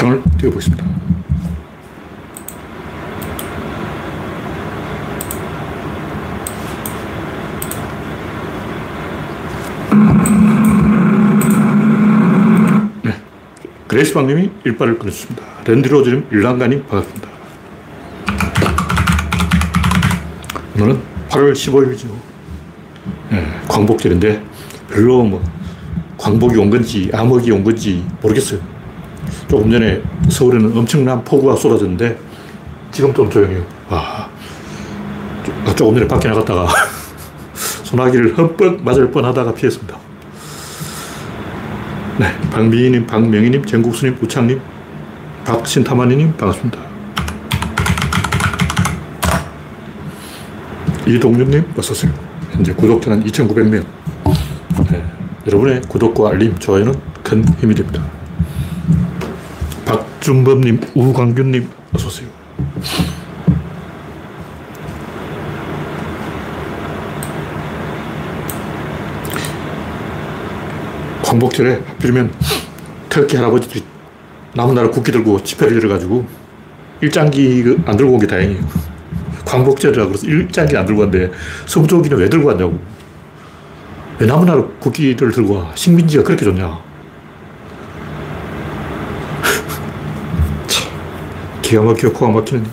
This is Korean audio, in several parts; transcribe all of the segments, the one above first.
창을 띄워보겠습니다. 네. 그레이스방님이 일발을 끊었습니다. 랜디로즈님, 일랑가님 반갑습니다. 오늘은 8월 15일이죠. 네, 광복절인데 별로 뭐 광복이 온 건지 암흑이 온 건지 모르겠어요. 조금 전에 서울에는 엄청난 폭우가 쏟아졌는데 지금 좀 조용해요. 와, 조금 전에 밖에 나갔다가 소나기를 흠뻑 맞을 뻔하다가 피했습니다. 네, 박미희님, 박명희님, 정국수님, 우창님, 박신타마니님 반갑습니다. 이동윤님 어서오세요. 현재 구독자는 2,900명. 네, 여러분의 구독과 알림, 좋아요는 큰 힘이 됩니다. 박준범님, 우광균님 어서오세요. 광복절에 하필이면 터키 할아버지들이 나무나라 국기 들고 집회를 열어가지고 일장기 그안 들고 온 게 다행이에요. 광복절이라 그래서 일장기 안 들고 왔는데 성조기는 왜 들고 왔냐고. 왜 나무나라 국기를 들고 와? 식민지가 그렇게 좋냐. 기가 막히고 코가 막히는.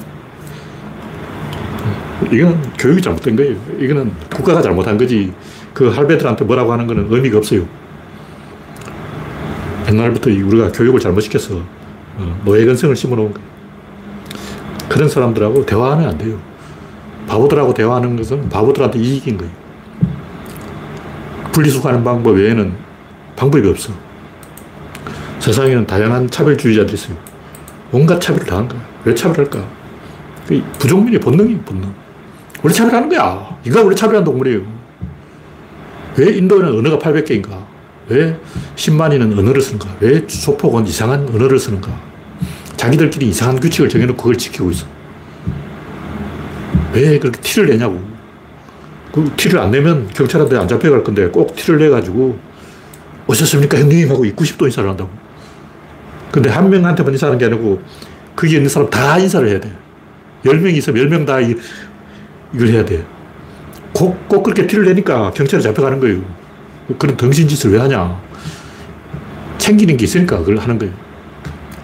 이건 교육이 잘못된 거예요. 이거는 국가가 잘못한 거지. 그 할배들한테 뭐라고 하는 거는 의미가 없어요. 옛날부터 우리가 교육을 잘못 시켜서 어, 노예근성을 심어놓은 거예요. 그런 사람들하고 대화하면 안 돼요. 바보들하고 대화하는 것은 바보들한테 이익인 거예요. 분리수거하는 방법 외에는 방법이 없어. 세상에는 다양한 차별주의자들이 있어요. 온갖 차별을 당한 거야. 왜 차별할까? 부족민의 본능이 본능. 원래 차별하는 거야. 인간 원래 차별한 동물이에요. 왜 인도에는 언어가 800개인가? 왜 10만이는 언어를 쓰는가? 왜 소폭은 이상한 언어를 쓰는가? 자기들끼리 이상한 규칙을 정해놓고 그걸 지키고 있어. 왜 그렇게 티를 내냐고. 그 티를 안 내면 경찰한테 안 잡혀갈 건데 꼭 티를 내가지고 오셨습니까 형님? 하고 90도 인사를 한다고. 근데 한 명한테만 인사하는 게 아니고 거기 있는 사람 다 인사를 해야 돼. 10명 있으면 10명 다 이, 걸 해야 돼. 꼭, 꼭 그렇게 티를 내니까 경찰에 잡혀가는 거예요. 그런 덩신짓을 왜 하냐. 챙기는 게 있으니까 그걸 하는 거예요.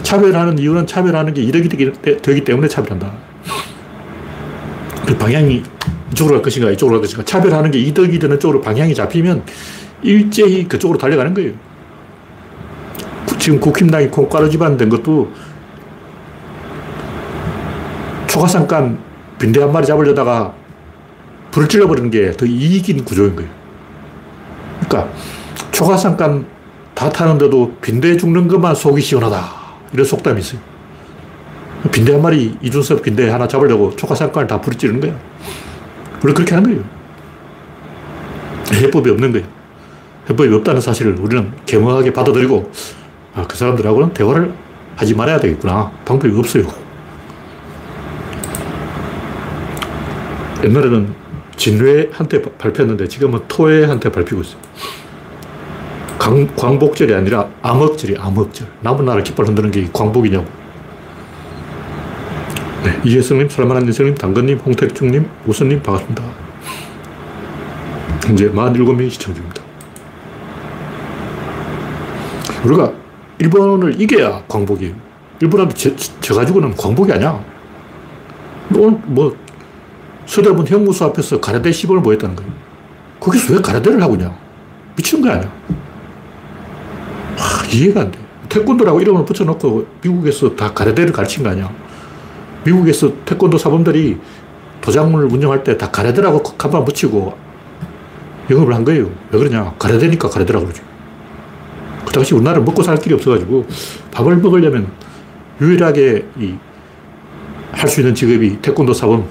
차별하는 이유는 차별하는 게 이득이 되기 때문에 차별한다. 그 방향이 이쪽으로 갈 것인가 이쪽으로 갈 것인가 차별하는 게 이득이 되는 쪽으로 방향이 잡히면 일제히 그쪽으로 달려가는 거예요. 지금 국힘당이 콩가루 집안 된 것도 초가상간 빈대 한 마리 잡으려다가 불을 찔러버리는 게 더 이익인 구조인 거예요. 그러니까 초가상간 다 타는데도 빈대 죽는 것만 속이 시원하다. 이런 속담이 있어요. 빈대 한 마리, 이준섭 빈대 하나 잡으려고 초가상간을 다 불을 찌르는 거야. 원래 그렇게 하는 거예요. 해법이 없는 거예요. 해법이 없다는 사실을 우리는 개명하게 받아들이고, 아, 그 사람들하고는 대화를 하지 말아야 되겠구나. 방법이 없어요. 옛날에는 진회한테 발표했는데 지금은 토회한테 밟히고 있어요. 강, 광복절이 아니라 암흑절이 암흑절. 남은 나라 깃발 흔드는 게 광복이냐고. 네, 이혜성님, 살만한 인생님, 당근님, 홍택중님, 우선님 반갑습니다. 현재 47명이 시청 중입니다. 우리가 일본을 이겨야 광복이에요. 일본한테 져, 져가지고 는 광복이 아니야. 오늘 뭐 서대문 형무소 앞에서 가라데 시범을 보였다는 거예요. 거기서 왜 가라데를 하고 있냐? 미치는 거 아니야. 하, 이해가 안 돼. 태권도라고 이름을 붙여놓고 미국에서 다 가라데를 가르친 거 아니야. 미국에서 태권도 사범들이 도장문을 운영할 때 다 가라데라고 간판 붙이고 영업을 한 거예요. 왜 그러냐? 가라데니까 가라데라고 그러죠. 그 당시 우리나라는 먹고 살 길이 없어가지고 밥을 먹으려면 유일하게 할 수 있는 직업이 태권도 사범.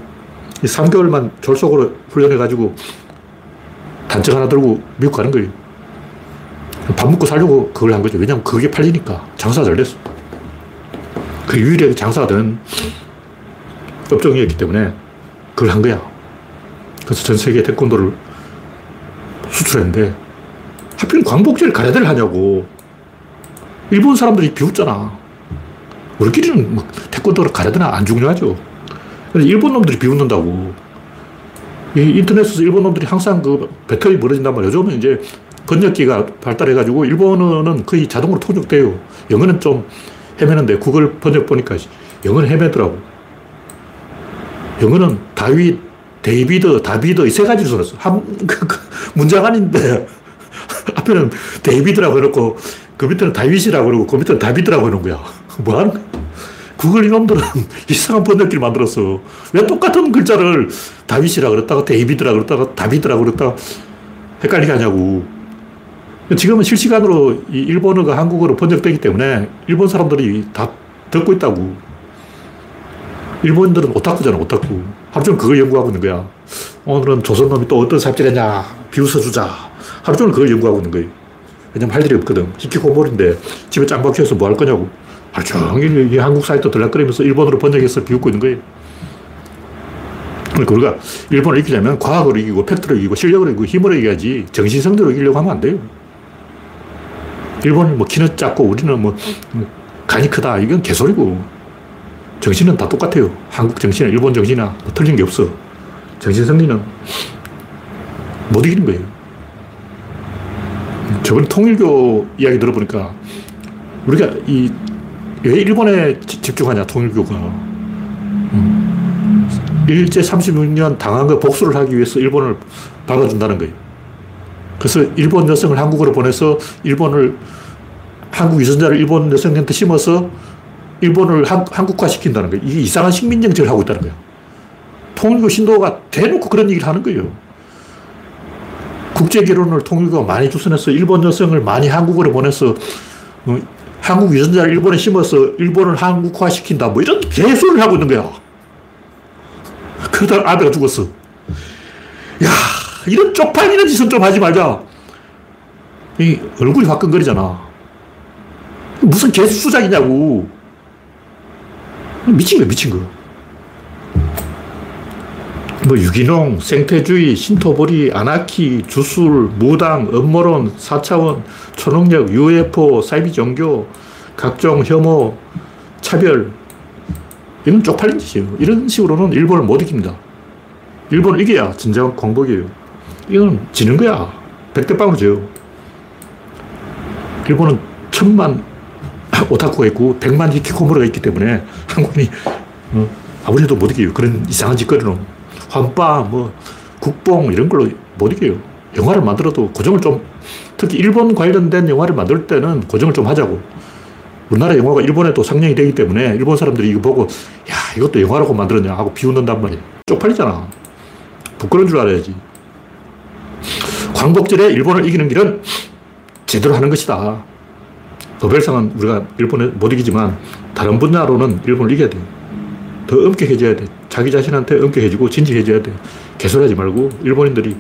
3개월만 졸속으로 훈련해가지고 단적 하나 들고 미국 가는 거예요. 밥 먹고 살려고 그걸 한 거죠. 왜냐면 그게 팔리니까. 장사가 잘 됐어. 그 유일하게 되는 업종이었기 때문에 그걸 한 거야. 그래서 전 세계 태권도를 수출했는데 하필 광복절 가야대를 하냐고. 일본 사람들이 비웃잖아. 우리끼리는 뭐 태권도를 가르드나 안 중요하죠. 일본 놈들이 비웃는다고. 이 인터넷에서 일본 놈들이 항상 그 배터리 멀어진단 말이에요. 요즘은 이제 번역기가 발달해가지고 일본어는 거의 자동으로 통역돼요. 영어는 좀 헤매는데 구글 번역 보니까 영어는 헤매더라고. 영어는 다윗, 데이비드, 다비드 이 세 가지로 써놨어. 한, 그, 그, 문장 아닌데 앞에는 데이비드라고 해놓고 그 밑에는 다윗이라고 그러고 그 밑에는 다비드라고 해놓은 거야. 뭐 하는 거야? 구글 이놈들은 이상한 번역기를 만들었어. 왜 똑같은 글자를 다윗이라 그랬다가 데이비드라 그랬다가 다비드라 그랬다가 헷갈리게 하냐고. 지금은 실시간으로 이 일본어가 한국어로 번역되기 때문에 일본 사람들이 다 듣고 있다고. 일본인들은 오타쿠잖아, 오타쿠. 하루 종일 그걸 연구하고 있는 거야. 오늘은 조선놈이 또 어떤 삽질했냐, 비웃어주자. 하루 종일 그걸 연구하고 있는 거예요. 왜냐면 할 일이 없거든. 히키코모리인데 집에 짱 박혀서 뭐 할 거냐고. 하루 종일 이 한국 사이트 들락거리면서 일본어로 번역해서 비웃고 있는 거예요. 그러니까 우리가 일본을 이기려면 과학으로 이기고 팩트로 이기고 실력으로 이기고 힘으로 이겨야지 정신성대로 이기려고 하면 안 돼요. 일본은 뭐 키는 작고 우리는 뭐 간이 크다. 이건 개소리고. 정신은 다 똑같아요. 한국 정신이나 일본 정신이나 뭐 틀린 게 없어. 정신 승리는 못 이기는 거예요. 저번 통일교 이야기 들어보니까 우리가 이 왜 일본에 집중하냐, 통일교가. 음. 일제 36년 당한 거 복수를 하기 위해서 일본을 박아준다는 거예요. 그래서 일본 여성을 한국으로 보내서 일본을, 한국 유전자를 일본 여성한테 심어서 일본을 한, 한국화 시킨다는 거예요. 이게 이상한 식민 정책을 하고 있다는 거예요. 통일교 신도가 대놓고 그런 얘기를 하는 거예요. 국제 결혼을 통일교가 많이 주선해서 일본 여성을 많이 한국으로 보내서 어, 한국 유전자를 일본에 심어서 일본을 한국화 시킨다. 뭐 이런 개소리를 하고 있는 거야. 그러다 아들가 죽었어. 야, 이런 쪽팔리는 짓은 좀 하지 말자. 이 얼굴이 화끈거리잖아. 무슨 개수작이냐고. 미친 거야, 미친 거. 뭐 유기농, 생태주의, 신토보리, 아나키, 주술, 무당, 음모론, 4차원, 초능력, UFO, 사이비 종교, 각종 혐오, 차별 이건 쪽팔린 짓이에요. 이런 식으로는 일본을 못 이깁니다. 일본을 이겨야 진정한 광복이에요. 이건 지는 거야. 백대빵으로 져요. 일본은 천만 오타쿠가 있고 백만 히키코모리가 있기 때문에 한국이 어, 아무래도 못 이겨요. 그런 이상한 짓거리는. 환빠, 뭐, 국뽕 이런 걸로 못 이겨요. 영화를 만들어도 고정을 좀, 특히 일본 관련된 영화를 만들 때는 고정을 좀 하자고. 우리나라 영화가 일본에도 상영이 되기 때문에 일본 사람들이 이거 보고, 야, 이것도 영화라고 만들었냐 하고 비웃는단 말이야. 쪽팔리잖아. 부끄러운 줄 알아야지. 광복절에 일본을 이기는 길은 제대로 하는 것이다. 노벨상은 우리가 일본에 못 이기지만 다른 분야로는 일본을 이겨야 돼. 더 엄격해져야 돼. 자기 자신한테 엄격해지고 진지해져야 돼. 개소리하지 말고 일본인들이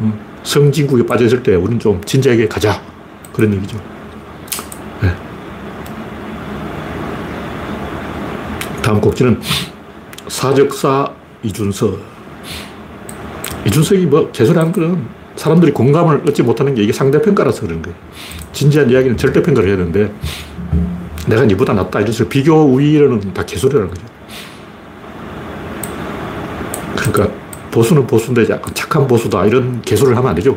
음, 성진국에 빠져있을 때 우리는 좀 진지하게 가자. 그런 얘기죠. 네. 다음 곡지는 사적사 이준석. 이준석이 뭐 개소리하는 거는 사람들이 공감을 얻지 못하는 게 이게 상대평가라서 그런 거예요. 진지한 이야기는 절대평가를 해야 되는데 내가 니보다 낫다 이래서 비교 우위로는 다 개소리라는 거죠. 그러니까 보수는 보수인데 착한 보수다 이런 개소리를 하면 안 되죠.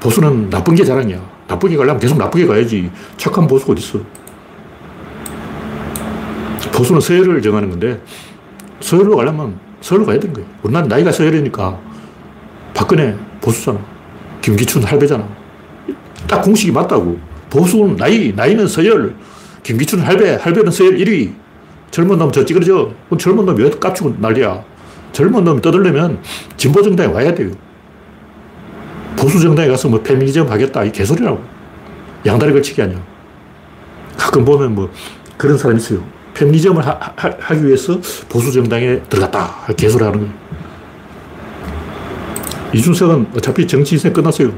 보수는 나쁜 게 자랑이야. 나쁘게 가려면 계속 나쁘게 가야지. 착한 보수가 어딨어. 보수는 서열을 정하는 건데 서열로 가려면 서열로 가야 되는 거예요. 우리나라 나이가 서열이니까 박근혜 보수잖아. 김기춘 할배잖아. 딱 공식이 맞다고. 보수는 나이, 나이는 서열. 김기춘 할배, 할배는 서열 1위. 젊은 놈 저 찌그러져. 젊은 놈이 왜 깝치고 난리야. 젊은 놈이 떠들려면 진보 정당에 와야 돼요. 보수 정당에 가서 뭐 페미니즘 하겠다. 이 개소리라고. 양다리 걸치기 아니야. 가끔 보면 뭐 그런 사람이 있어요. 페미니즘을 하, 하, 기 위해서 보수 정당에 들어갔다. 개소리 하는 거예요. 이준석은 어차피 정치 인생 끝났어요.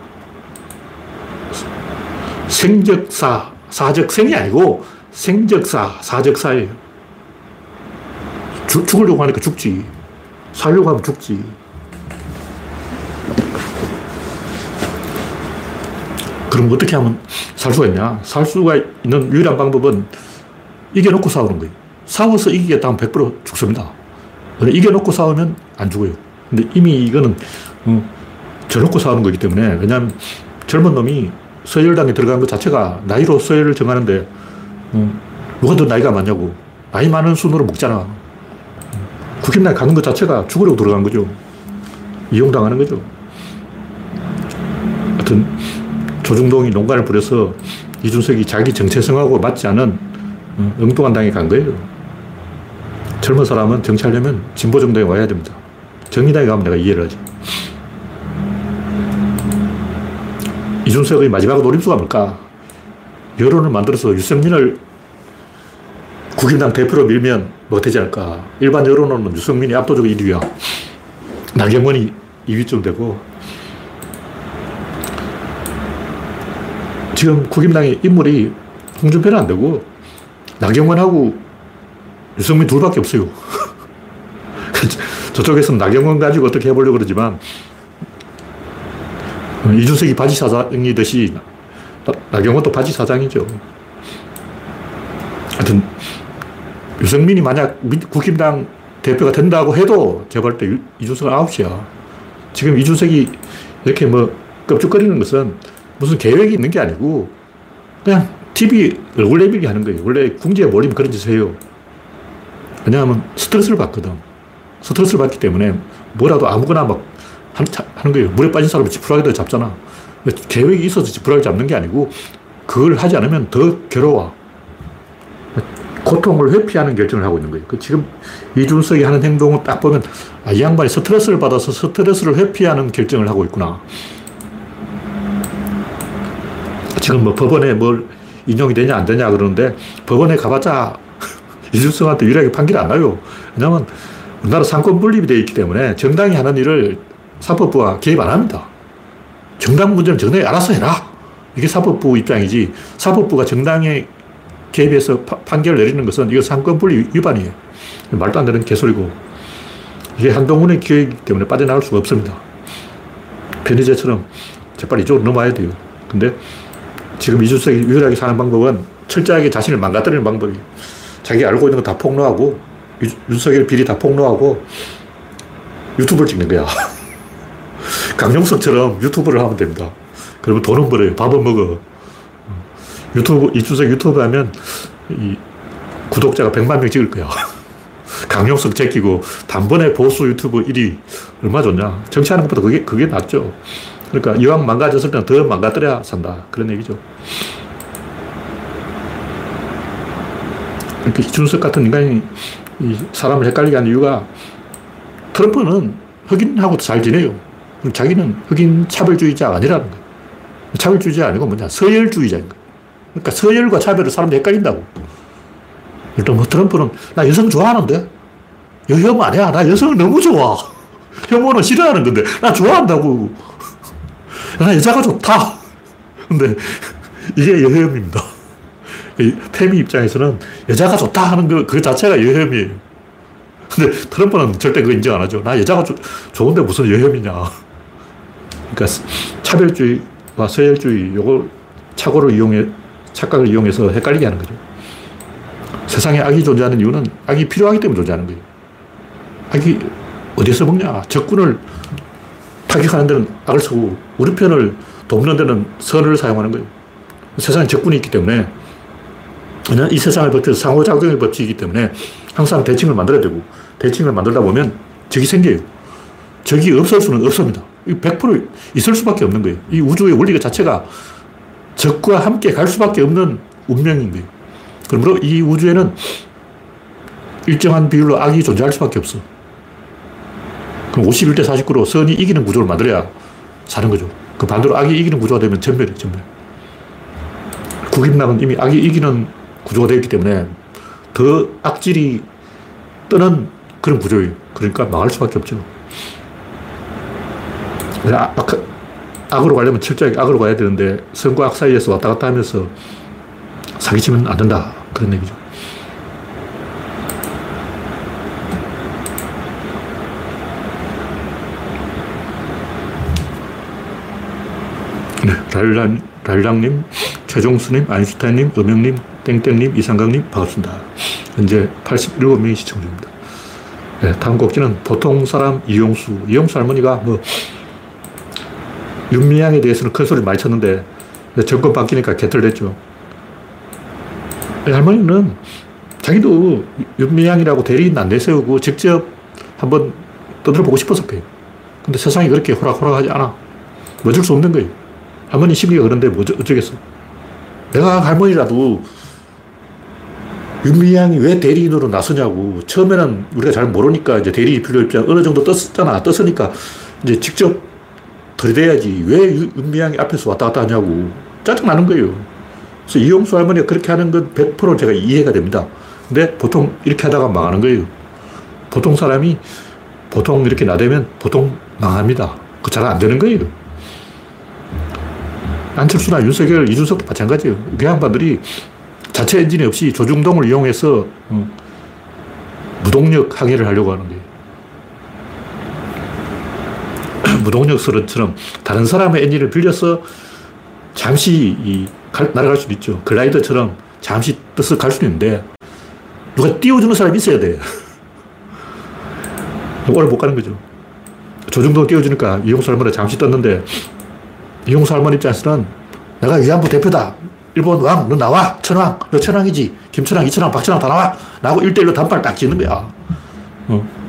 생적사, 사적생이 아니고 생적사, 사적사예요. 죽, 죽으려고 하니까 죽지. 살려고 하면 죽지. 그럼 어떻게 하면 살 수가 있냐? 살 수가 있는 유일한 방법은 이겨놓고 싸우는 거예요. 싸워서 이기겠다 하면 100% 죽습니다. 이겨놓고 싸우면 안 죽어요. 근데 이미 이거는 어, 저놓고 싸우는 거기 때문에 왜냐하면 젊은 놈이 서열당에 들어간 것 자체가 나이로 서열을 정하는데 어, 누가 더 나이가 많냐고 나이 많은 순으로 먹잖아. 국힘당에 가는 것 자체가 죽으려고 들어간 거죠. 이용당하는 거죠. 하여튼 조중동이 농간을 부려서 이준석이 자기 정체성하고 맞지 않은 어, 엉뚱한 당에 간 거예요. 젊은 사람은 정치하려면 진보 정당에 와야 됩니다. 정의당에 가면 내가 이해를 하지. 이준석의 마지막 노림수가 뭘까? 여론을 만들어서 유승민을 국민당 대표로 밀면 뭐가 되지 않을까? 일반 여론으로는 유승민이 압도적으로 1위야. 나경원이 2위쯤 되고. 지금 국민당의 인물이 홍준표는 안 되고, 나경원하고 유승민 둘밖에 없어요. 저쪽에서는 나경원 가지고 어떻게 해보려고 그러지만, 이준석이 바지 사장이듯이 나경원도 바지 사장이죠. 하여튼, 유승민이 만약 국힘당 대표가 된다고 해도 제가 볼 때 이준석은 아웃이야. 지금 이준석이 이렇게 뭐 껍죽거리는 것은 무슨 계획이 있는 게 아니고 그냥 TV 얼굴 내밀기 하는 거예요. 원래 궁지에 몰리면 그런 짓을 해요. 왜냐하면 스트레스를 받거든. 스트레스를 받기 때문에 뭐라도 아무거나 막 하는 거예요. 물에 빠진 사람을 지푸라기도 잡잖아. 계획이 있어서 지푸라기 잡는 게 아니고 그걸 하지 않으면 더 괴로워. 고통을 회피하는 결정을 하고 있는 거예요. 그 지금 이준석이 하는 행동을 딱 보면 아, 이 양반이 스트레스를 받아서 스트레스를 회피하는 결정을 하고 있구나. 지금 뭐 법원에 뭘 인용이 되냐 안 되냐 그러는데 법원에 가봤자 이준석한테 유일하게 판결이 안 나요. 왜냐하면 우리나라 상권 분립이 되어 있기 때문에 정당이 하는 일을 사법부가 개입 안 합니다. 정당 문제는 정당이 알아서 해라. 이게 사법부 입장이지 사법부가 정당에 개입해서 파, 판결을 내리는 것은 이거 상권분리 위반이에요. 말도 안 되는 개소리고. 이게 한동훈의 기획이기 때문에 빠져나갈 수가 없습니다. 편의제처럼 재빨리 이쪽으로 넘어와야 돼요. 근데 지금 이준석이 유일하게 사는 방법은 철저하게 자신을 망가뜨리는 방법이에요. 자기 알고 있는 거 다 폭로하고, 윤석열 비리 다 폭로하고, 유튜브를 찍는 거야. 강용석처럼 유튜브를 하면 됩니다. 그러면 돈은 벌어요. 밥은 먹어. 유튜브, 이준석 유튜브 하면 이 구독자가 100만 명 찍을 거야. 강용석 제끼고 단번에 보수 유튜브 1위 얼마 좋냐. 정치하는 것보다 그게, 그게 낫죠. 그러니까 이왕 망가졌을 때는 더 망가뜨려야 산다. 그런 얘기죠. 그러니까 이준석 같은 인간이 사람을 헷갈리게 하는 이유가 트럼프는 흑인하고도 잘 지내요. 자기는 흑인 차별주의자가 아니라는 거예요. 차별주의자 아니고 뭐냐. 서열주의자인 거예요. 그러니까 서열과 차별을 사람들이 헷갈린다고. 일단 뭐 트럼프는 나 여성 좋아하는데 여혐 아니야. 나 여성 너무 좋아. 혐오는 싫어하는 건데 나 좋아한다고. 나 여자가 좋다. 근데 이게 여혐입니다. 페미 입장에서는 여자가 좋다 하는 그, 그 자체가 여혐이에요. 근데 트럼프는 절대 그거 인정 안 하죠. 나 여자가 조, 좋은데 무슨 여혐이냐. 그러니까 차별주의와 서열주의, 요걸 착오를 이용해 착각을 이용해서 헷갈리게 하는 거죠. 세상에 악이 존재하는 이유는 악이 필요하기 때문에 존재하는 거예요. 악이 어디서 먹냐? 적군을 타격하는 데는 악을 쓰고 우리 편을 돕는 데는 선을 사용하는 거예요. 세상에 적군이 있기 때문에 이 세상을 버텨서 상호작용의 법칙이기 때문에 항상 대칭을 만들어야 되고 대칭을 만들다 보면 적이 생겨요. 적이 없을 수는 없습니다. 100% 있을 수밖에 없는 거예요. 이 우주의 원리가 자체가 적과 함께 갈 수밖에 없는 운명인 거예요. 그러므로 이 우주에는 일정한 비율로 악이 존재할 수밖에 없어. 그럼 51대 49로 선이 이기는 구조를 만들어야 사는 거죠. 그 반대로 악이 이기는 구조가 되면 전멸이 전멸. 국임당은 이미 악이 이기는 구조가 되었기 때문에 더 악질이 뜨는 그런 구조예요. 그러니까 망할 수밖에 없죠. 악, 악으로 가려면 철저하게 악으로 가야 되는데 선과 악 사이에서 왔다 갔다 하면서 사기치면 안 된다. 그런 얘기죠. 네, 랄란, 랄랑님, 최종수님, 아인슈타인님, 음영님, 땡땡님, 이상강님, 반갑습니다. 현재 87명이 시청 중입니다. 네, 다음 곡지는 보통 사람 이용수. 이용수 할머니가 뭐, 윤미향에 대해서는 큰 소리 많이 쳤는데, 정권 바뀌니까 개털 됐죠. 할머니는 자기도 윤미향이라고 대리인 안 내세우고 직접 한번 떠들어보고 싶어서 그래요. 근데 세상이 그렇게 호락호락하지 않아. 뭐 어쩔 수 없는 거예요. 할머니 심리가 그런데 뭐 어쩌겠어. 내가 할머니라도 윤미향이 왜 대리인으로 나서냐고. 처음에는 우리가 잘 모르니까 이제 대리 필요 입장 어느 정도 떴었잖아. 떴으니까 이제 직접 들이대야지. 왜 윤미향이 앞에서 왔다 갔다 하냐고. 짜증나는 거예요. 그래서 이용수 할머니가 그렇게 하는 건 100% 제가 이해가 됩니다. 근데 보통 이렇게 하다가 망하는 거예요. 보통 사람이 보통 이렇게 나대면 보통 망합니다. 그 잘 안 되는 거예요. 안철수나 윤석열, 이준석도 마찬가지예요. 그 양반들이 자체 엔진이 없이 조중동을 이용해서 어, 무동력 항해를 하려고 하는 거예요. 무동력 설처럼 다른 사람의 엔진을 빌려서 잠시 이 갈, 날아갈 수도 있죠. 글라이더처럼 잠시 떠서 갈 수도 있는데 누가 띄워주는 사람이 있어야 돼. 오래 못 가는 거죠. 조중동 띄워주니까 이용수 할머니 잠시 떴는데 이용수 할머니 입장에서는 내가 위안부 대표다. 일본 왕, 너 나와. 천왕, 너 천왕이지. 김천왕, 이천왕, 박천왕 다 나와. 나하고 일대일로 단발 딱 짓는 거야. 어.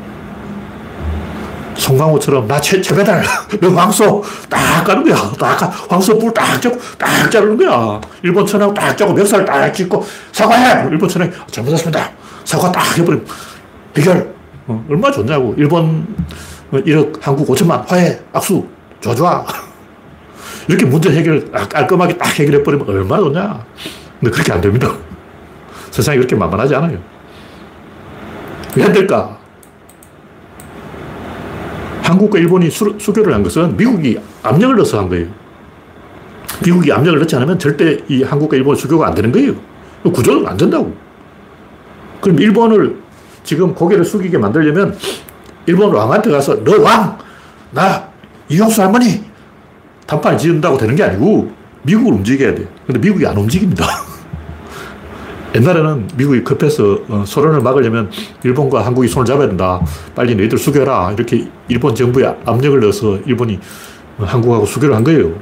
송강호처럼 나 최, 최배달, 너 황소 딱 가는 거야. 딱 황소 뿔딱 잡고 딱 자르는 거야. 일본 천왕 딱 잡고 멱살 딱 짚고 사과해. 일본 천왕 잘못했습니다. 사과 딱 해버리면 해결. 어, 얼마나 좋냐고. 일본 1억, 한국 5천만, 화해, 악수, 좋아, 좋아. 이렇게 문제 해결, 아, 깔끔하게 딱 해결해버리면 얼마나 좋냐. 근데 그렇게 안 됩니다. 세상이 그렇게 만만하지 않아요. 왜 안 될까? 한국과 일본이 수, 수교를 한 것은 미국이 압력을 넣어서 한 거예요. 미국이 압력을 넣지 않으면 절대 이 한국과 일본 수교가 안 되는 거예요. 구조는 안 된다고. 그럼 일본을 지금 고개를 숙이게 만들려면 일본 왕한테 가서 너 왕! 나 이용수 할머니! 단판을 지은다고 되는 게 아니고 미국을 움직여야 돼. 근데 미국이 안 움직입니다. 옛날에는 미국이 급해서 어, 소련을 막으려면 일본과 한국이 손을 잡아야 된다. 빨리 너희들 수교라. 이렇게 일본 정부에 압력을 넣어서 일본이 한국하고 수교를 한 거예요.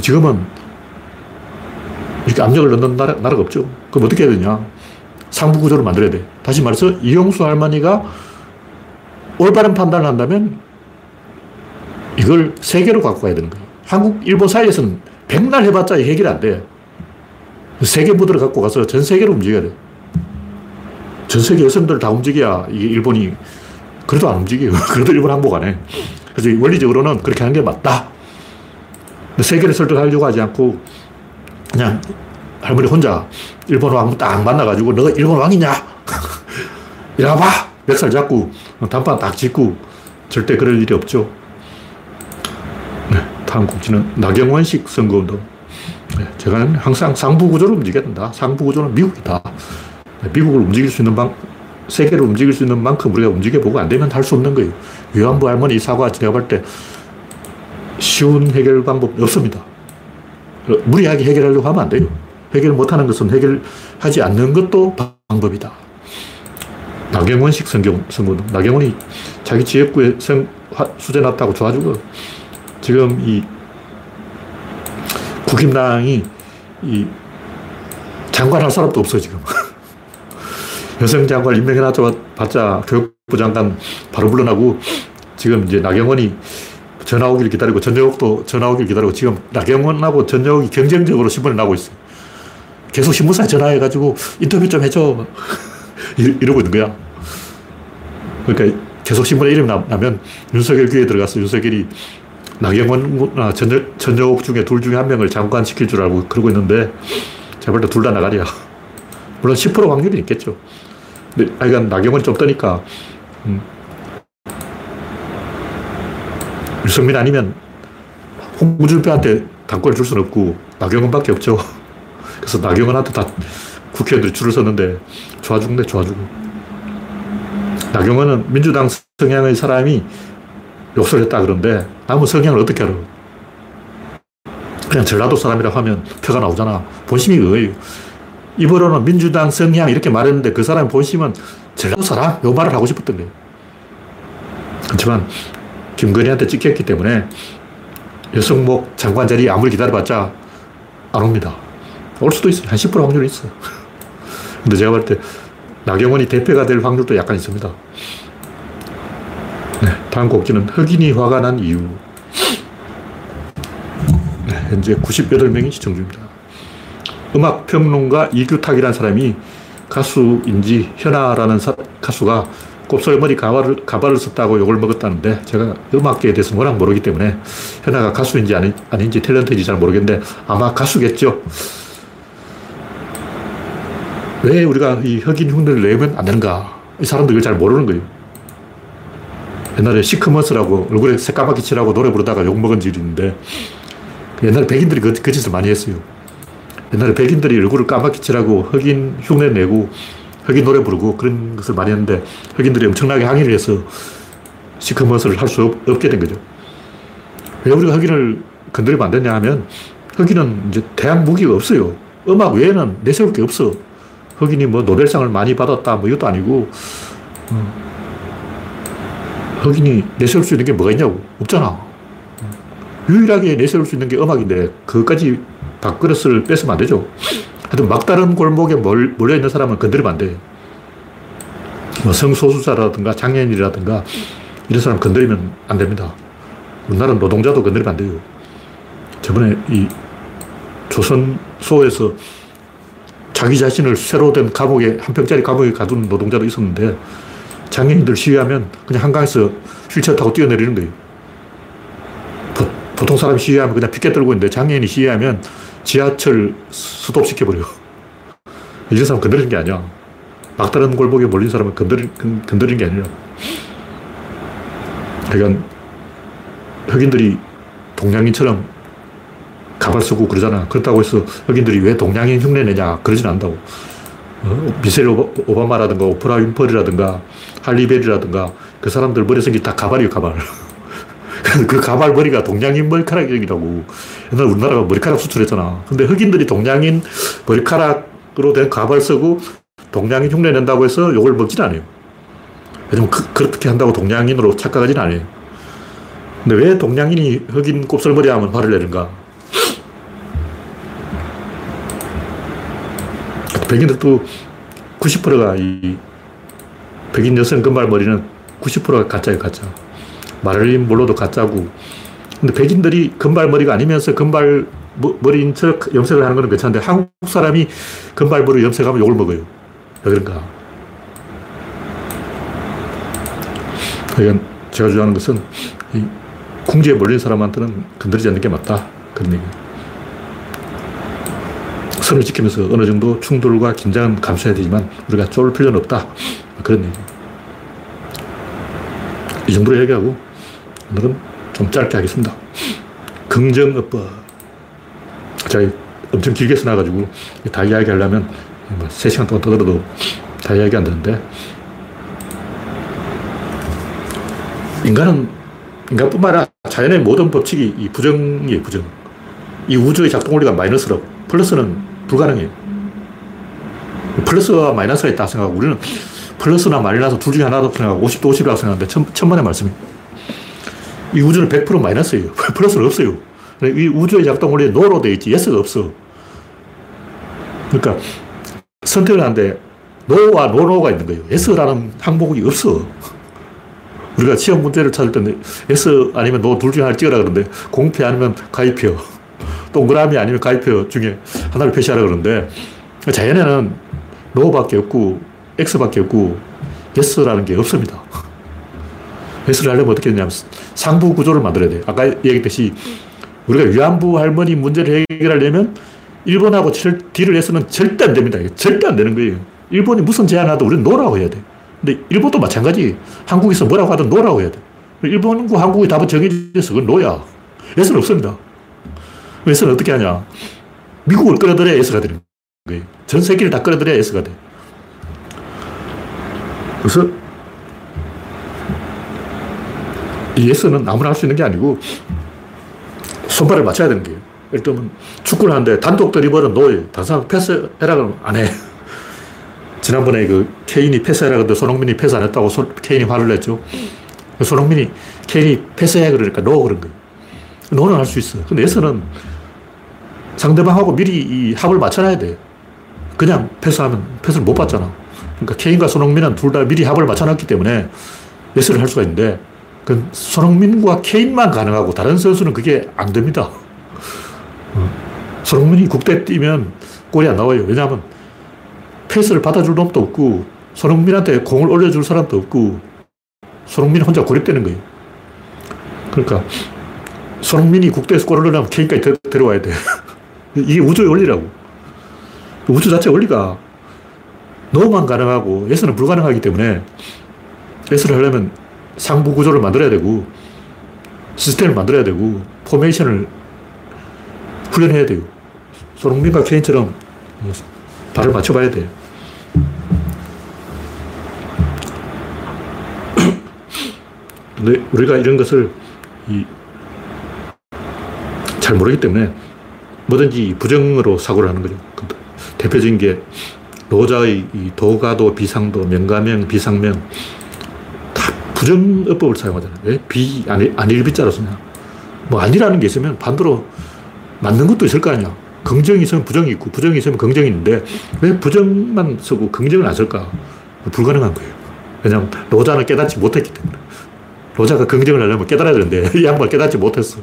지금은 이렇게 압력을 넣는 나라, 나라 가 없죠. 그럼 어떻게 해야 되냐. 상부 구조를 만들어야 돼. 다시 말해서 이용수 할머니가 올바른 판단을 한다면 이걸 세계로 갖고 가야 되는 거예요. 한국, 일본 사이에서는 백날 해봤자 해결이 안 돼. 세계 무드를 갖고 가서 전 세계로 움직여야 돼. 전 세계 여성들 다 움직여야 이게 일본이 그래도 안 움직여요. 그래도 일본 항복 안 해. 그래서 원리적으로는 그렇게 하는 게 맞다. 세계를 설득하려고 하지 않고 그냥 할머니 혼자 일본 왕 딱 만나가지고 너가 일본 왕이냐? 이리 와봐. 멱살 잡고 단판 딱 짚고 절대 그럴 일이 없죠. 네, 다음 국지는 나경원식 선거운동. 네, 제가 항상 상부 구조로 움직여야 된다. 상부 구조는 미국이다. 네, 미국을 움직일 수 있는 방, 세계를 움직일 수 있는 만큼 우리가 움직여보고 안 되면 할 수 없는 거예요. 위안부 할머니 사과 제가 볼 때 쉬운 해결 방법이 없습니다. 무리하게 해결하려고 하면 안 돼요. 해결 못하는 것은 해결하지 않는 것도 방법이다. 나경원식 성경, 선거 나경원이 자기 지역구에 성, 수재 났다고 좋아주고 지금 이 국힘당이 이 장관할 사람도 없어 지금. 여성 장관 임명해놨자 교육부 장관 바로 물러나고 지금 이제 나경원이 전화 오기를 기다리고 전여옥도 전화 오기를 기다리고 지금 나경원하고 전여옥이 경쟁적으로 신문에 나고 있어요. 계속 신문사에 전화해가지고 인터뷰 좀 해줘. 이러고 있는 거야. 그러니까 계속 신문에 이름이 나면 윤석열 귀에 들어가서 윤석열이 나경원이나 전여, 전여옥 중에 둘 중에 한 명을 장관 시킬 줄 알고 그러고 있는데 제가 볼때둘다 나가리야. 물론 10% 확률이 있겠죠. 근데 하여간 나경원이 좀 뜨니까 음, 유승민 아니면 홍준표한테 당권을 줄 수는 없고 나경원밖에 없죠. 그래서 나경원한테 다 국회의원들이 줄을 섰는데 좋아 죽네, 좋아 죽어. 나경원은 민주당 성향의 사람이 욕설 했다 그런데 남은 성향을 어떻게 알아? 그냥 전라도 사람이라고 하면 표가 나오잖아. 본심이 그거예요. 입으로는 민주당 성향 이렇게 말했는데 그 사람이 본심은 전라도 사람? 요 말을 하고 싶었던 거예요. 그렇지만 김건희한테 찍혔기 때문에 여성목 장관 자리 아무리 기다려봤자 안 옵니다. 올 수도 있어요. 한 10% 확률이 있어. 근데 제가 볼 때 나경원이 대표가 될 확률도 약간 있습니다. 네, 다음 곡지는 흑인이 화가 난 이유. 네, 현재 98명이 시청 중입니다. 음악 평론가 이규탁이라는 사람이 가수인지 현아라는 사, 가수가 곱슬머리 가발을, 가발을 썼다고 욕을 먹었다는데 제가 음악계에 대해서 워낙 모르기 때문에 현아가 가수인지 아니, 아닌지 탤런트인지 잘 모르겠는데 아마 가수겠죠. 왜 우리가 이 흑인 흉내를 내면 안 되는가? 이 사람들 이걸 잘 모르는 거예요. 옛날에 시크머스라고 얼굴에 새까맣게 칠하고 노래 부르다가 욕먹은 일이 있는데 옛날에 백인들이 그, 그 짓을 많이 했어요. 옛날에 백인들이 얼굴을 까맣게 칠하고 흑인 흉내 내고 흑인 노래 부르고 그런 것을 많이 했는데 흑인들이 엄청나게 항의를 해서 시커먼스를 할 수 없게 된 거죠. 왜 우리가 흑인을 건드리면 안 되냐 하면 흑인은 이제 대학 무기가 없어요. 음악 외에는 내세울 게 없어. 흑인이 뭐 노벨상을 많이 받았다 뭐 이것도 아니고 음. 흑인이 내세울 수 있는 게 뭐가 있냐고. 없잖아. 유일하게 내세울 수 있는 게 음악인데 그것까지 밥그릇을 뺏으면 안 되죠. 하여튼 막다른 골목에 몰려있는 사람은 건드리면 안 돼. 뭐 성소수자라든가 장애인이라든가 이런 사람 건드리면 안 됩니다. 우리나라는 노동자도 건드리면 안 돼요. 저번에 이 조선소에서 자기 자신을 새로 된 감옥에, 한 평짜리 감옥에 가둔 노동자도 있었는데 장애인들 시위하면 그냥 한강에서 휠체어 타고 뛰어내리는 거예요. 보 통 사람 시위하면 그냥 피켓 들고 있는데 장애인이 시위하면 지하철 스톱시켜버려. 이런 사람 건드리는 게 아니야. 막다른 골목에 몰린 사람은 건드리, 건드리는 게 아니라. 그러니까 흑인들이 동양인처럼 가발 쓰고 그러잖아. 그렇다고 해서 흑인들이 왜 동양인 흉내 내냐. 그러진 않다고. 어? 미셀 오바마라든가 오프라 윈퍼리라든가 할리베리라든가 그 사람들 머리 생긴 다 가발이에요, 가발. 그 가발 머리가 동양인 머리카락이라고. 옛날 우리나라가 머리카락 수출했잖아. 근데 흑인들이 동양인 머리카락으로 된 가발 쓰고 동양인 흉내 낸다고 해서 욕을 먹진 않아요. 왜냐면 그, 그렇게 한다고 동양인으로 착각하진 않아요. 근데 왜 동양인이 흑인 곱슬머리 하면 화를 내는가? 백인들도 90%가 이 백인 여성 금발머리는 90%가 가짜예요, 가짜. 마를린 몰로도 가짜고. 근데 백인들이 금발머리가 아니면서 금발 머리인 척 염색을 하는 건 괜찮은데 한국 사람이 금발머리 염색하면 욕을 먹어요. 왜 그런가? 제가 주장하는 것은 궁지에 몰린 사람한테는 건드리지 않는 게 맞다. 그런 얘기. 선을 지키면서 어느 정도 충돌과 긴장은 감수해야 되지만 우리가 쫄 필요는 없다. 그런 얘기. 이 정도로 얘기하고 오늘은 좀 짧게 하겠습니다. 긍정어법. 제가 엄청 길게 써놔가지고 다 이야기하려면 3시간 뭐 동안 떠들어도 다 이야기 안 되는데 인간은 인간뿐만 아니라 자연의 모든 법칙이 이 부정이에요, 부정. 이 우주의 작동 원리가 마이너스라고. 플러스는 불가능해요. 플러스와 마이너스가 있다 생각하고 우리는 플러스나 마이너스 둘 중에 하나라고 생각하고 50대 50이라고 생각하는데 천, 천만의 말씀이에요. 이 우주는 100% 마이너스예요. 플러스는 없어요. 이 우주의 작동 원리에 no로 되어 있지, yes가 없어. 그러니까 선택을 하는데 no와 no no가 있는 거예요. yes라는 항목이 없어. 우리가 시험 문제를 찾을 때는 yes 아니면 no 둘 중에 하나를 찍으라 그러는데 공표 아니면 가위표, 동그라미 아니면 가위표 중에 하나를 표시하라 그러는데 자연에는 no밖에 없고 엑스밖에 없고 yes라는 게 없습니다. yes를 하려면 어떻게 되냐면 상부 구조를 만들어야 돼요. 아까 얘기했듯이 우리가 위안부 할머니 문제를 해결하려면 일본하고 deal을 해서는 절대 안 됩니다. 절대 안 되는 거예요. 일본이 무슨 제안해도 우리는 no라고 해야 돼. 근데 일본도 마찬가지. 한국에서 뭐라고 하든 no라고 해야 돼. 일본과 한국의 답은 정해져서 그건 no야. yes는 없습니다. yes는 어떻게 하냐. 미국을 끌어들여야 yes가 되는 거예요. 전 세계를 다 끌어들여야 yes가 돼. 그래서 이 yes는 아무나 할 수 있는 게 아니고 손발을 맞춰야 되는 거예요. 예를 들면 축구를 하는데 단독 드리블은 no야. 사람 패스 해라 그러면 안 해. 지난번에 그 케인이 패스해라 그랬는데 손흥민이 패스 안 했다고 손, 케인이 화를 냈죠. 손흥민이 케인이 패스해 그러니까 no 그런 거예요. no는 할 수 있어. 근데 yes는 상대방하고 미리 이 합을 맞춰놔야 돼. 그냥 패스하면 패스를 못 받잖아. 그러니까 케인과 손흥민은 둘 다 미리 합을 맞춰놨기 때문에 예스를 할 수가 있는데 그 손흥민과 케인만 가능하고 다른 선수는 그게 안 됩니다. 어. 손흥민이 국대 뛰면 골이 안 나와요. 왜냐하면 패스를 받아줄 놈도 없고 손흥민한테 공을 올려줄 사람도 없고 손흥민 혼자 고립되는 거예요. 그러니까 손흥민이 국대에서 골을 넣으면 케인까지 데, 려와야 돼. 이게 우주의 원리라고. 우주 자체 원리가 no만 가능하고 yes는 불가능하기 때문에 yes를 하려면 상부 구조를 만들어야 되고 시스템을 만들어야 되고 포메이션을 훈련해야 돼요. 손흥민과 케인처럼 발을 맞춰봐야 돼요. 근데 우리가 이런 것을 잘 모르기 때문에 뭐든지 부정으로 사고를 하는 거죠. 그 대표적인 게 노자의 도가도, 비상도, 명가명, 비상명 다 부정어법을 사용하잖아요. 왜? 비, 아니, 아닐 비자로 쓰냐. 뭐 아니라는 게 있으면 반대로 맞는 것도 있을 거 아니야. 긍정이 있으면 부정이 있고 부정이 있으면 긍정이 있는데 왜 부정만 쓰고 긍정을 안 쓸까? 불가능한 거예요. 왜냐하면 노자는 깨닫지 못했기 때문에. 노자가 긍정을 하려면 깨달아야 되는데 이 양반 깨닫지 못했어.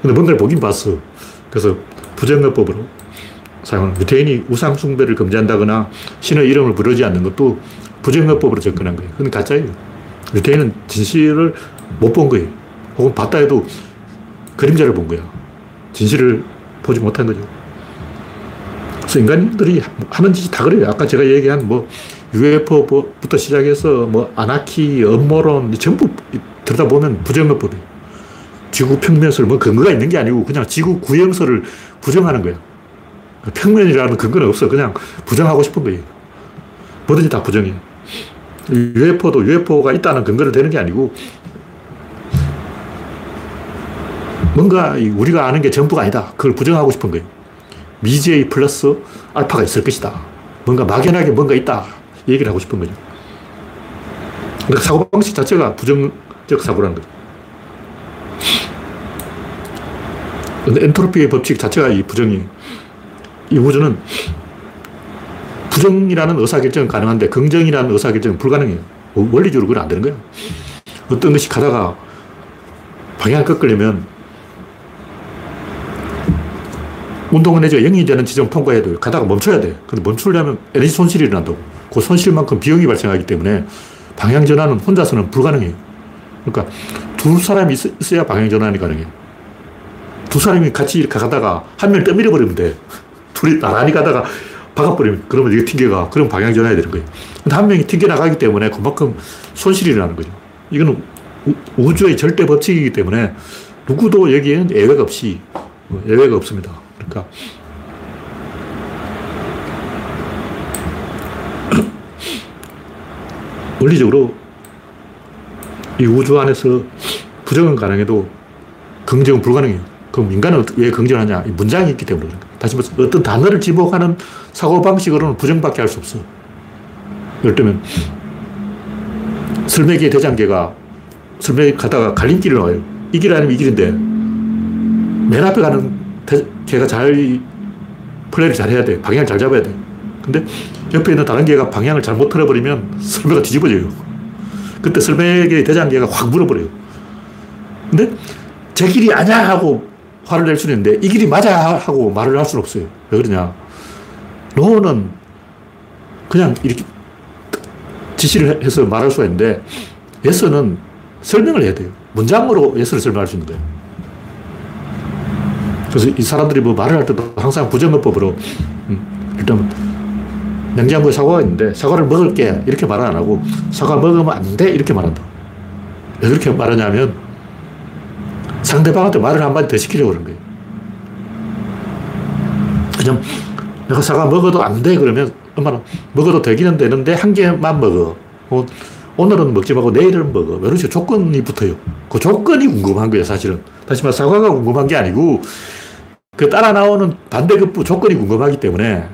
근데 뭔가를 보긴 봤어. 그래서 부정어법으로 사용하는 유태인이 우상숭배를 금지한다거나 신의 이름을 부르지 않는 것도 부정어법으로 접근한 거예요. 그건 가짜예요. 유태인은 진실을 못 본 거예요. 혹은 봤다 해도 그림자를 본 거야. 진실을 보지 못한 거죠. 그래서 인간들이 하는 짓이 다 그래요. 아까 제가 얘기한 뭐 UFO부터 시작해서 뭐 아나키, 음모론 전부 들여다보면 부정어법이에요. 지구 평면설 뭐 근거가 있는 게 아니고 그냥 지구 구형설을 부정하는 거야. 평면이라는 근거는 없어. 그냥 부정하고 싶은 거예요. 뭐든지 다 부정해. UFO도 UFO가 있다는 근거를 되는 게 아니고 뭔가 우리가 아는 게 전부가 아니다. 그걸 부정하고 싶은 거예요. 미제이 플러스 알파가 있을 것이다. 뭔가 막연하게 뭔가 있다. 얘기를 하고 싶은 거죠. 그러니까 사고방식 자체가 부정적 사고라는 거죠. 근데 엔트로피의 법칙 자체가 이 부정이, 이 우주는 부정이라는 의사결정은 가능한데 긍정이라는 의사결정은 불가능해요. 원리적으로 그건 안 되는 거예요. 어떤 것이 가다가 방향을 꺾으려면 운동은 해줘. 0이 되는 지점 통과해야 돼요. 가다가 멈춰야 돼. 근데 멈추려면 에너지 손실이 일어난다고. 그 손실만큼 비용이 발생하기 때문에 방향 전환은 혼자서는 불가능해요. 그러니까 두 사람이 있어야 방향 전환이 가능해요. 두 사람이 같이 이렇게 가다가 한명 떠밀어 버리면 돼. 둘이 나란히 가다가 박아버리면 그러면 이게 튕겨가. 그럼 방향 전환이 되는 거예요. 근데 한 명이 튕겨 나가기 때문에 그만큼 손실이 일어나는 거죠. 이거는 우주의 절대 법칙이기 때문에 누구도 여기에는 예외가 없이 뭐 예외가 없습니다. 그러니까 원리적으로 이 우주 안에서 부정은 가능해도 긍정은 불가능해요. 그럼 인간은 왜 긍정하냐? 문장이 있기 때문에 다시 말해서 어떤 단어를 지목하는 사고방식으로는 부정밖에 할 수 없어. 예를 들면, 설매기 대장개가 설매기 가다가 갈림길을 나와요. 이 길 아니면 이 길인데, 맨 앞에 가는 개가 잘, 플레이를 잘 해야 돼. 방향을 잘 잡아야 돼. 근데 옆에 있는 다른 개가 방향을 잘못 틀어버리면 설매가 뒤집어져요. 그때 설매기 대장개가 확 물어버려요. 근데 제 길이 아니야 하고 화를 낼 수는 있는데 이 길이 맞아 하고 말을 할 수는 없어요. 왜 그러냐. 노는 그냥 이렇게 지시를 해서 말할 수가 있는데 예서는 설명을 해야 돼요. 문장으로 예서를 설명할 수 있는 거예요. 그래서 이 사람들이 뭐 말을 할 때도 항상 부정어법으로 음, 일단 냉장고에 사과가 있는데 사과를 먹을게 이렇게 말을 안 하고 사과 먹으면 안 돼 이렇게 말한다. 왜 그렇게 말하냐면 상대방한테 말을 한마디 더 시키려고 그런 거예요. 그냥 내가 사과 먹어도 안 돼. 그러면 엄마는 먹어도 되기는 되는데 한 개만 먹어. 어, 오늘은 먹지 말고 내일은 먹어. 이런 식으로 조건이 붙어요. 그 조건이 궁금한 거예요, 사실은. 다시 말해, 사과가 궁금한 게 아니고, 그 따라 나오는 반대급부 조건이 궁금하기 때문에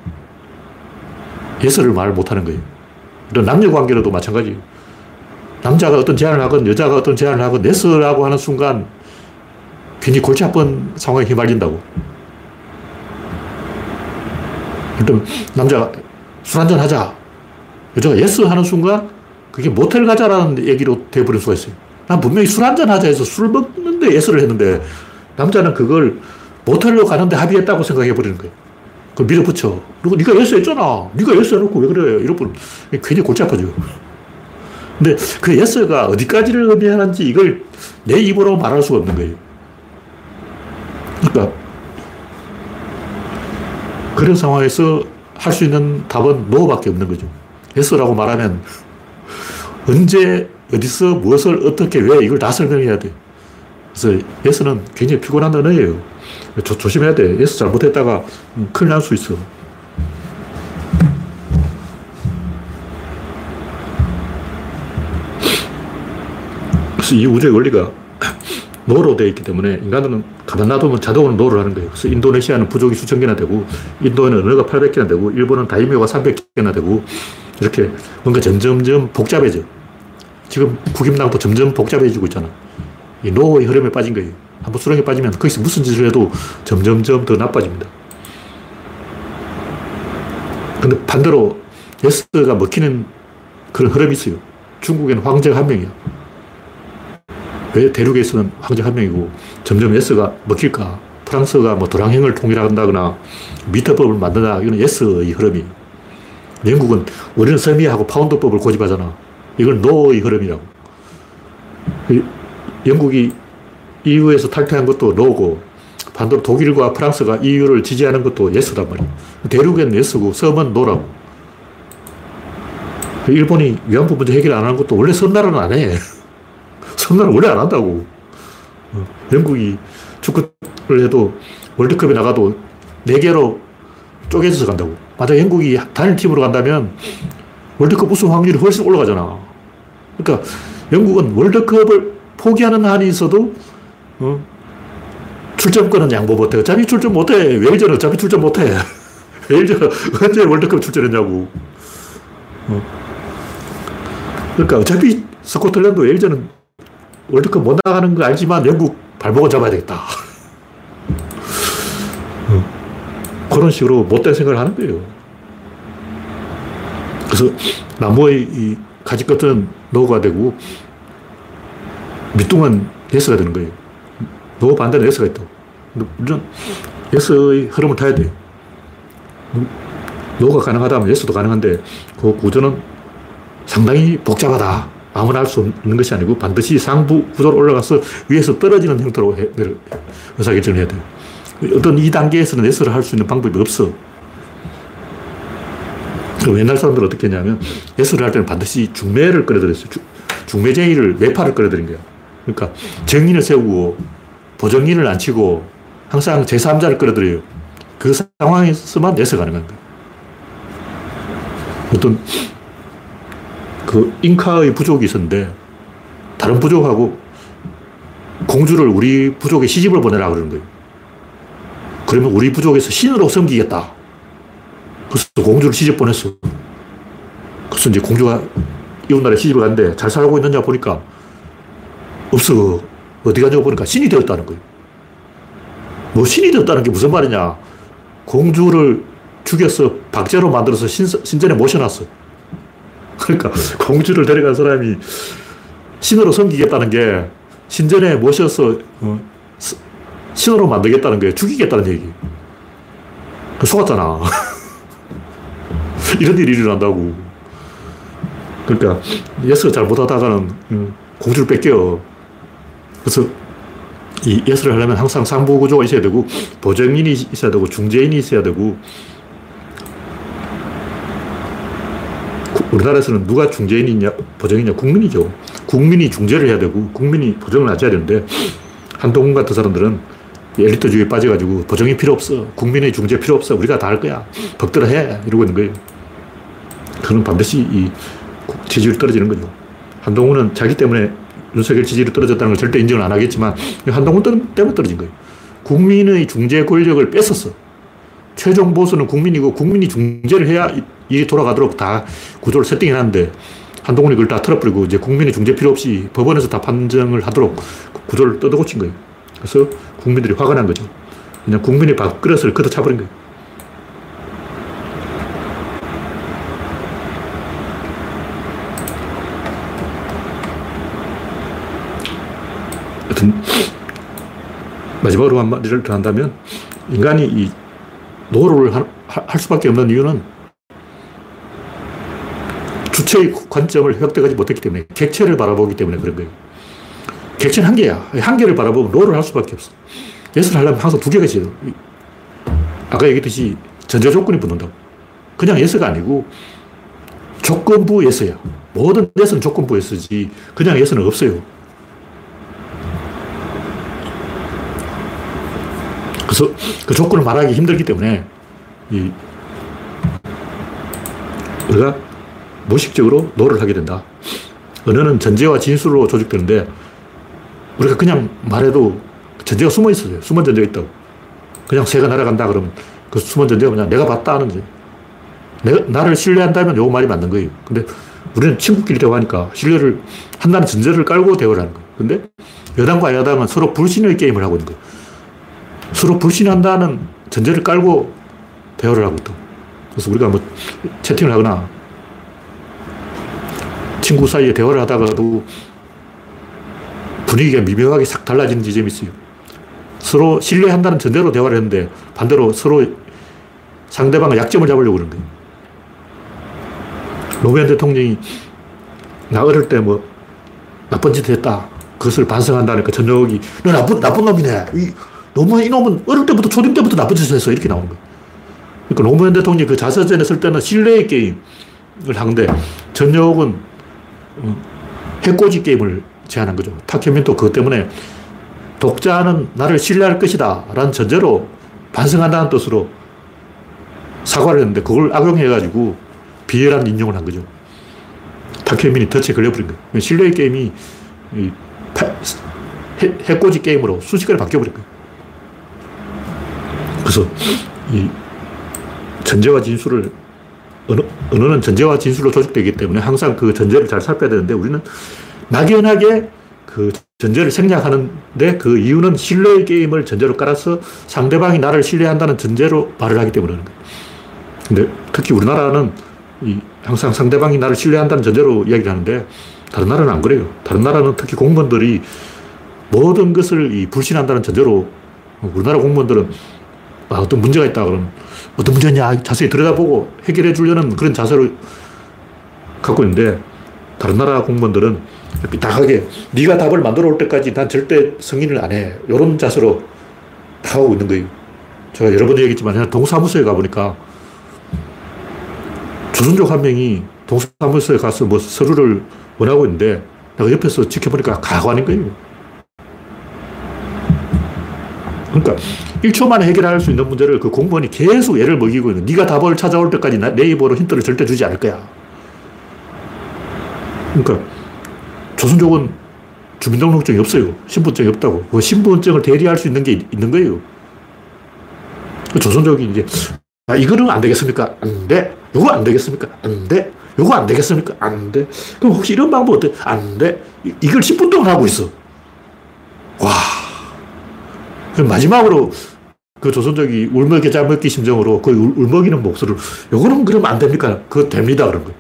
예서를 말 못하는 거예요. 이런 남녀 관계로도 마찬가지. 남자가 어떤 제안을 하건 여자가 어떤 제안을 하건 yes라고 하는 순간 괜히 골치 아픈 상황에 휘말린다고. 일단 남자가 술 한잔 하자. 여자가 yes 하는 순간 그게 모텔 가자라는 얘기로 돼버릴 수가 있어요. 난 분명히 술 한잔 하자 해서 술 먹는데 yes를 했는데 남자는 그걸 모텔로 가는데 합의했다고 생각해 버리는 거예요. 그걸 밀어붙여. 그리고 네가 yes 했잖아. 네가 yes 해놓고 왜 그래. 이러면 괜히 골치 아파져. 근데 그 yes가 어디까지를 의미하는지 이걸 내 입으로 말할 수가 없는 거예요. 그러니까 그런 상황에서 할 수 있는 답은 no밖에 없는 거죠. yes라고 말하면 언제, 어디서, 무엇을, 어떻게, 왜 이걸 다 설명해야 돼. 그래서 yes는 굉장히 피곤한 언어예요. 조, 조심해야 돼. yes 잘못했다가 큰일 날 수 있어. 그래서 이 우주의 원리가 no로 되어 있기 때문에 인간들은 가만 놔두면 자동으로 no를 하는 거예요. 그래서 인도네시아는 부족이 수천 개나 되고, 인도에는 언어가 800개나 되고, 일본은 다이묘가 300개나 되고, 이렇게 뭔가 점점점 복잡해져. 지금 국힘당도 점점 복잡해지고 있잖아. 이 no의 흐름에 빠진 거예요. 한번 수렁에 빠지면 거기서 무슨 짓을 해도 점점점 더 나빠집니다. 근데 반대로 yes가 먹히는 그런 흐름이 있어요. 중국에는 황제가 한 명이야. 왜 대륙에서는 황제 한 명이고 점점 yes가 먹힐까? 프랑스가 뭐 도량형을 통일한다거나 미터법을 만든다. 이건 yes의 흐름이. 영국은 우리는 섬이라고 파운드법을 고집하잖아. 이걸 no의 흐름이라고. 영국이 EU에서 탈퇴한 것도 no고 반대로 독일과 프랑스가 EU를 지지하는 것도 yes란 말이야. 대륙엔 yes고 섬은 no라고. 일본이 위안부 문제 해결 안 하는 것도 원래 섬나라는 안 해. 섬나라 원래 안 한다고. 어, 영국이 축구를 해도 월드컵에 나가도 4개로 쪼개져서 간다고. 만약 영국이 단일 팀으로 간다면 월드컵 우승 확률이 훨씬 올라가잖아. 그러니까 영국은 월드컵을 포기하는 한이 있어도 어? 출전권은 양보 못해. 어차피 출전 못해. 웨일즈는 어차피 출전 못해. 웨일즈는 언제 월드컵 출전했냐고. 어. 그러니까 어차피 스코틀랜드 웨일즈는 월드컵 못 나가는 거 알지만 영국 발목은 잡아야 되겠다. 어. 그런 식으로 못된 생각을 하는 거예요. 그래서 나무의 이 가지 끝은 no가 되고 밑둥은 yes가 되는 거예요. no 반대는 yes가 있다. 물론 yes의 흐름을 타야 돼요. no가 가능하다면 yes도 가능한데 그 구조는 상당히 복잡하다. 아무나 할 수 없는 것이 아니고 반드시 상부 구조로 올라가서 위에서 떨어지는 형태로 의사결정을 해야 돼요. 어떤 이 단계에서는 yes를 할 수 있는 방법이 없어. 옛날 사람들 어떻게 했냐면 yes를 할 때는 반드시 중매를 끌어들였어요. 중매쟁이를 매파를 끌어들인 거야. 그러니까 증인을 세우고 보증인을 앉히고 항상 제3자를 끌어들여요. 그 상황에서만 yes 가능한 거예요. 어떤 그 잉카의 부족이 있었는데 다른 부족하고 공주를 우리 부족에 시집을 보내라 그러는 거예요. 그러면 우리 부족에서 신으로 섬기겠다. 그래서 공주를 시집 보냈어. 그래서 이제 공주가 이웃나라에 시집을 갔는데 잘 살고 있느냐 보니까 없어. 어디 가냐고 보니까 신이 되었다는 거예요. 뭐 신이 되었다는 게 무슨 말이냐. 공주를 죽여서 박제로 만들어서 신, 신전에 모셔놨어. 그러니까 공주를 데려간 사람이 신으로 섬기겠다는 게 신전에 모셔서 어, 신으로 만들겠다는 게 죽이겠다는 얘기. 속았잖아. 이런 일이 일어난다고. 그러니까 yes를 잘 못하다가는 음, 공주를 뺏겨. 그래서 이 yes를 하려면 항상 상부 구조가 있어야 되고 보증인이 있어야 되고 중재인이 있어야 되고 우리나라에서는 누가 중재인이냐 보정이냐 국민이죠. 국민이 중재를 해야 되고 국민이 보정을 해줘야 되는데 한동훈 같은 사람들은 엘리트주의에 빠져가지고 보정이 필요 없어. 국민의 중재 필요 없어. 우리가 다 할 거야. 벅들어 해. 이러고 있는 거예요. 그는 반드시 이 지지율이 떨어지는 거죠. 한동훈은 자기 때문에 윤석열 지지율이 떨어졌다는 걸 절대 인정을 안 하겠지만 한동훈 때문에 떨어진 거예요. 국민의 중재 권력을 뺏었어. 최종 보수는 국민이고 국민이 중재를 해야 이게 돌아가도록 다 구조를 세팅해 놨는데 한동훈이 그걸 다 틀어버리고 이제 국민의 중재 필요 없이 법원에서 다 판정을 하도록 구조를 뜯어고친 거예요. 그래서 국민들이 화가 난 거죠. 그냥 국민의 밥그릇을 걷어차버린 거예요. 마지막으로 한마디를 더 한다면 인간이 이 no를 할 수밖에 없는 이유는 주체의 관점을 획득하지 못했기 때문에 객체를 바라보기 때문에 그런 거예요. 객체는 한계야. 한계를 바라보면 no를 할 수밖에 없어. yes를 하려면 항상 두 개가 있어요. 아까 얘기했듯이 전제 조건이 붙는다고. 그냥 yes가 아니고 조건부 yes야. 모든 yes는 조건부 yes지 그냥 yes는 없어요. 그래서 그 조건을 말하기 힘들기 때문에 이 우리가 무의식적으로 no를 하게 된다. 언어는 전제와 진술로 조직되는데 우리가 그냥 말해도 전제가 숨어 있어요. 숨은 전제가 있다고. 그냥 새가 날아간다 그러면 그 숨은 전제가 뭐냐. 내가 봤다 하는 거 내가, 나를 신뢰한다면 요 말이 맞는 거예요. 근데 우리는 친구끼리 대화하니까 신뢰를 한다는 전제를 깔고 대화를 하는 거예요. 근데 여당과 야당은 서로 불신의 게임을 하고 있는 거예요. 서로 불신한다는 전제를 깔고 대화를 하고 있다. 그래서 우리가 뭐 채팅을 하거나 친구 사이에 대화를 하다가도 분위기가 미묘하게 싹 달라지는 지점이 있어요. 서로 신뢰한다는 전제로 대화를 했는데 반대로 서로 상대방의 약점을 잡으려고 그러는 거예요. 노무현 대통령이 나 어릴 때 뭐 나쁜 짓 했다. 그것을 반성한다니까 전역이 너 나쁜, 나쁜 놈이네. 이, 노무현 이놈은 어릴 때부터 초딩 때부터 나쁜 짓을 했어. 이렇게 나오는 거예요. 그러니까 노무현 대통령이 그 자서전에 쓸 때는 신뢰의 게임을 하는데 전역은 어, 해코지 게임을 제안한 거죠. 타케민도 그것 때문에 독자는 나를 신뢰할 것이다 라는 전제로 반성한다는 뜻으로 사과를 했는데 그걸 악용해가지고 비열한 인용을 한 거죠. 타케민이 덫에 걸려버린 거예요. 신뢰의 게임이 해코지 게임으로 순식간에 바뀌어버린 거예요. 그래서 이 전제와 진술을 언어, 언어는 전제와 진술로 조직되기 때문에 항상 그 전제를 잘 살펴야 되는데 우리는 막연하게 그 전제를 생략하는데 그 이유는 신뢰의 게임을 전제로 깔아서 상대방이 나를 신뢰한다는 전제로 말을 하기 때문에 그런 거예요. 근데 특히 우리나라는 이 항상 상대방이 나를 신뢰한다는 전제로 이야기를 하는데 다른 나라는 안 그래요. 다른 나라는 특히 공무원들이 모든 것을 이 불신한다는 전제로 우리나라 공무원들은 아, 어떤 문제가 있다 그러면 어떤 문제냐 자세히 들여다보고 해결해 주려는 그런 자세를 갖고 있는데 다른 나라 공무원들은 삐딱하게 네가 답을 만들어 올 때까지 난 절대 승인을 안 해. 이런 자세로 하고 있는 거예요. 제가 여러 번 얘기했지만 동사무소에 가보니까 조선족 한 명이 동사무소에 가서 뭐 서류를 원하고 있는데 내가 옆에서 지켜보니까 가관인 거예요. 그러니까 1초 만에 해결할 수 있는 문제를 그 공무원이 계속 애를 먹이고 있는 네가 답을 찾아올 때까지 네이버로 힌트를 절대 주지 않을 거야. 그러니까 조선족은 주민등록증이 없어요. 신분증이 없다고. 그 신분증을 대리할 수 있는 게 있는 거예요. 그 조선족이 이제 아, 이거는 안 되겠습니까? 안 돼. 이거 안 되겠습니까? 안 돼. 이거 안 되겠습니까? 안 돼. 그럼 혹시 이런 방법 어때? 안 돼. 이걸 10분 동안 하고 있어. 와. 마지막으로 그 조선족이 울먹이 짜먹기 심정으로 그 울먹이는 목소리를 요거는 그러면 안 됩니까? 그거 됩니다. 그런 거.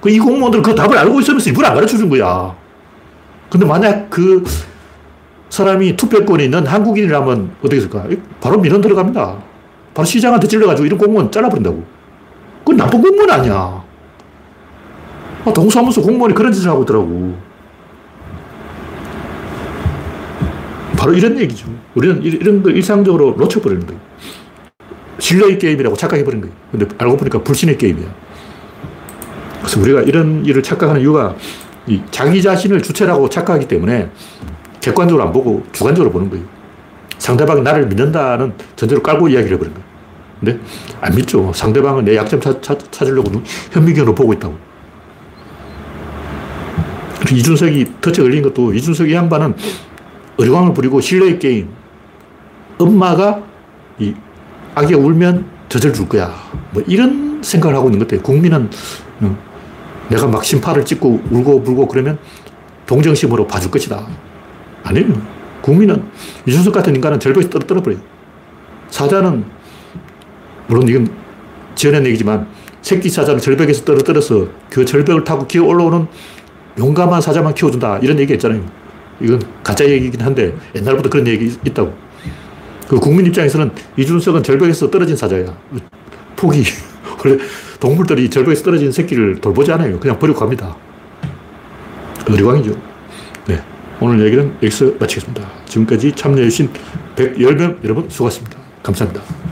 그이 공무원들 그 답을 알고 있으면서 일부러 안 가르쳐 준 거야. 근데 만약 그 사람이 투표권이 있는 한국인이라면 어떻게 했을까? 바로 민원 들어갑니다. 바로 시장한테 찔러가지고 이런 공무원 잘라버린다고. 그건 나쁜 공무원 아니야. 아, 동사무소 공무원이 그런 짓을 하고 있더라고. 바로 이런 얘기죠. 우리는 이런 걸 일상적으로 놓쳐버리는 거예요. 신뢰의 게임이라고 착각해버린 거예요. 근데 알고 보니까 불신의 게임이야. 그래서 우리가 이런 일을 착각하는 이유가 자기 자신을 주체라고 착각하기 때문에 객관적으로 안 보고 주관적으로 보는 거예요. 상대방이 나를 믿는다는 전제로 깔고 이야기를 해버린 거예요. 근데 안 믿죠. 상대방은 내 약점 찾, 찾, 찾으려고 현미경으로 보고 있다고. 이준석이 터치 걸린 것도 이준석 이 양반은 의리광을 부리고 신뢰의 게임. 엄마가 이 아기가 울면 젖을 줄 거야. 뭐 이런 생각을 하고 있는 것 같아요. 국민은 어, 내가 막 심파를 찍고 울고 불고 그러면 동정심으로 봐줄 것이다. 아니에요. 국민은 이준석 같은 인간은 절벽에 떨어뜨려 버려요. 사자는 물론 이건 지어낸 얘기지만 새끼 사자를 절벽에서 떨어뜨려서 그 절벽을 타고 기어 올라오는 용감한 사자만 키워준다. 이런 얘기 했잖아요. 이건 가짜 얘기긴 한데 옛날부터 그런 얘기 있다고. 그 국민 입장에서는 이준석은 절벽에서 떨어진 사자야. 포기. 원래 동물들이 절벽에서 떨어진 새끼를 돌보지 않아요. 그냥 버리고 갑니다. 어리광이죠. 네. 오늘 얘기는 여기서 마치겠습니다. 지금까지 참여해주신 110명 여러분 수고하셨습니다. 감사합니다.